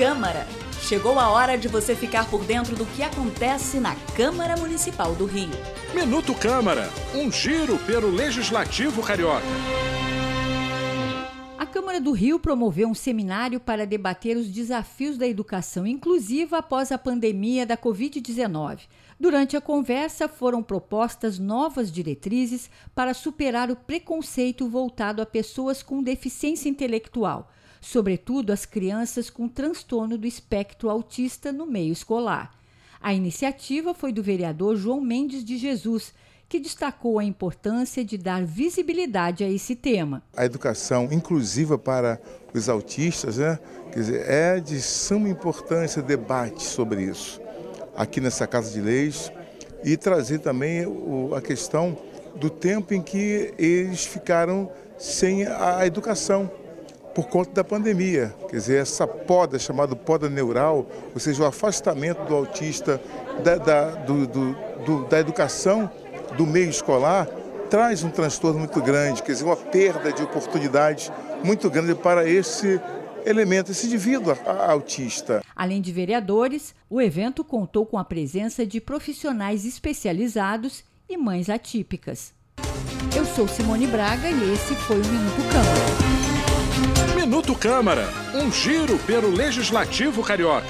Câmara. Chegou a hora de você ficar por dentro do que acontece na Câmara Municipal do Rio. Minuto Câmara, um giro pelo Legislativo Carioca. Câmara do Rio promoveu um seminário para debater os desafios da educação inclusiva após a pandemia da Covid-19. Durante a conversa, foram propostas novas diretrizes para superar o preconceito voltado a pessoas com deficiência intelectual, sobretudo as crianças com transtorno do espectro autista no meio escolar. A iniciativa foi do vereador João Mendes de Jesus, que destacou a importância de dar visibilidade a esse tema. A educação inclusiva para os autistas né, quer dizer, é de suma importância debate sobre isso aqui nessa Casa de Leis e trazer também a questão do tempo em que eles ficaram sem a educação por conta da pandemia. Quer dizer, essa poda, chamada poda neural, ou seja, o afastamento do autista da, da, do, do, do, da educação do meio escolar, traz um transtorno muito grande, quer dizer, uma perda de oportunidades muito grande para esse elemento, esse indivíduo autista. Além de vereadores, o evento contou com a presença de profissionais especializados e mães atípicas. Eu sou Simone Braga e esse foi o Minuto Câmara. Minuto Câmara, um giro pelo Legislativo Carioca.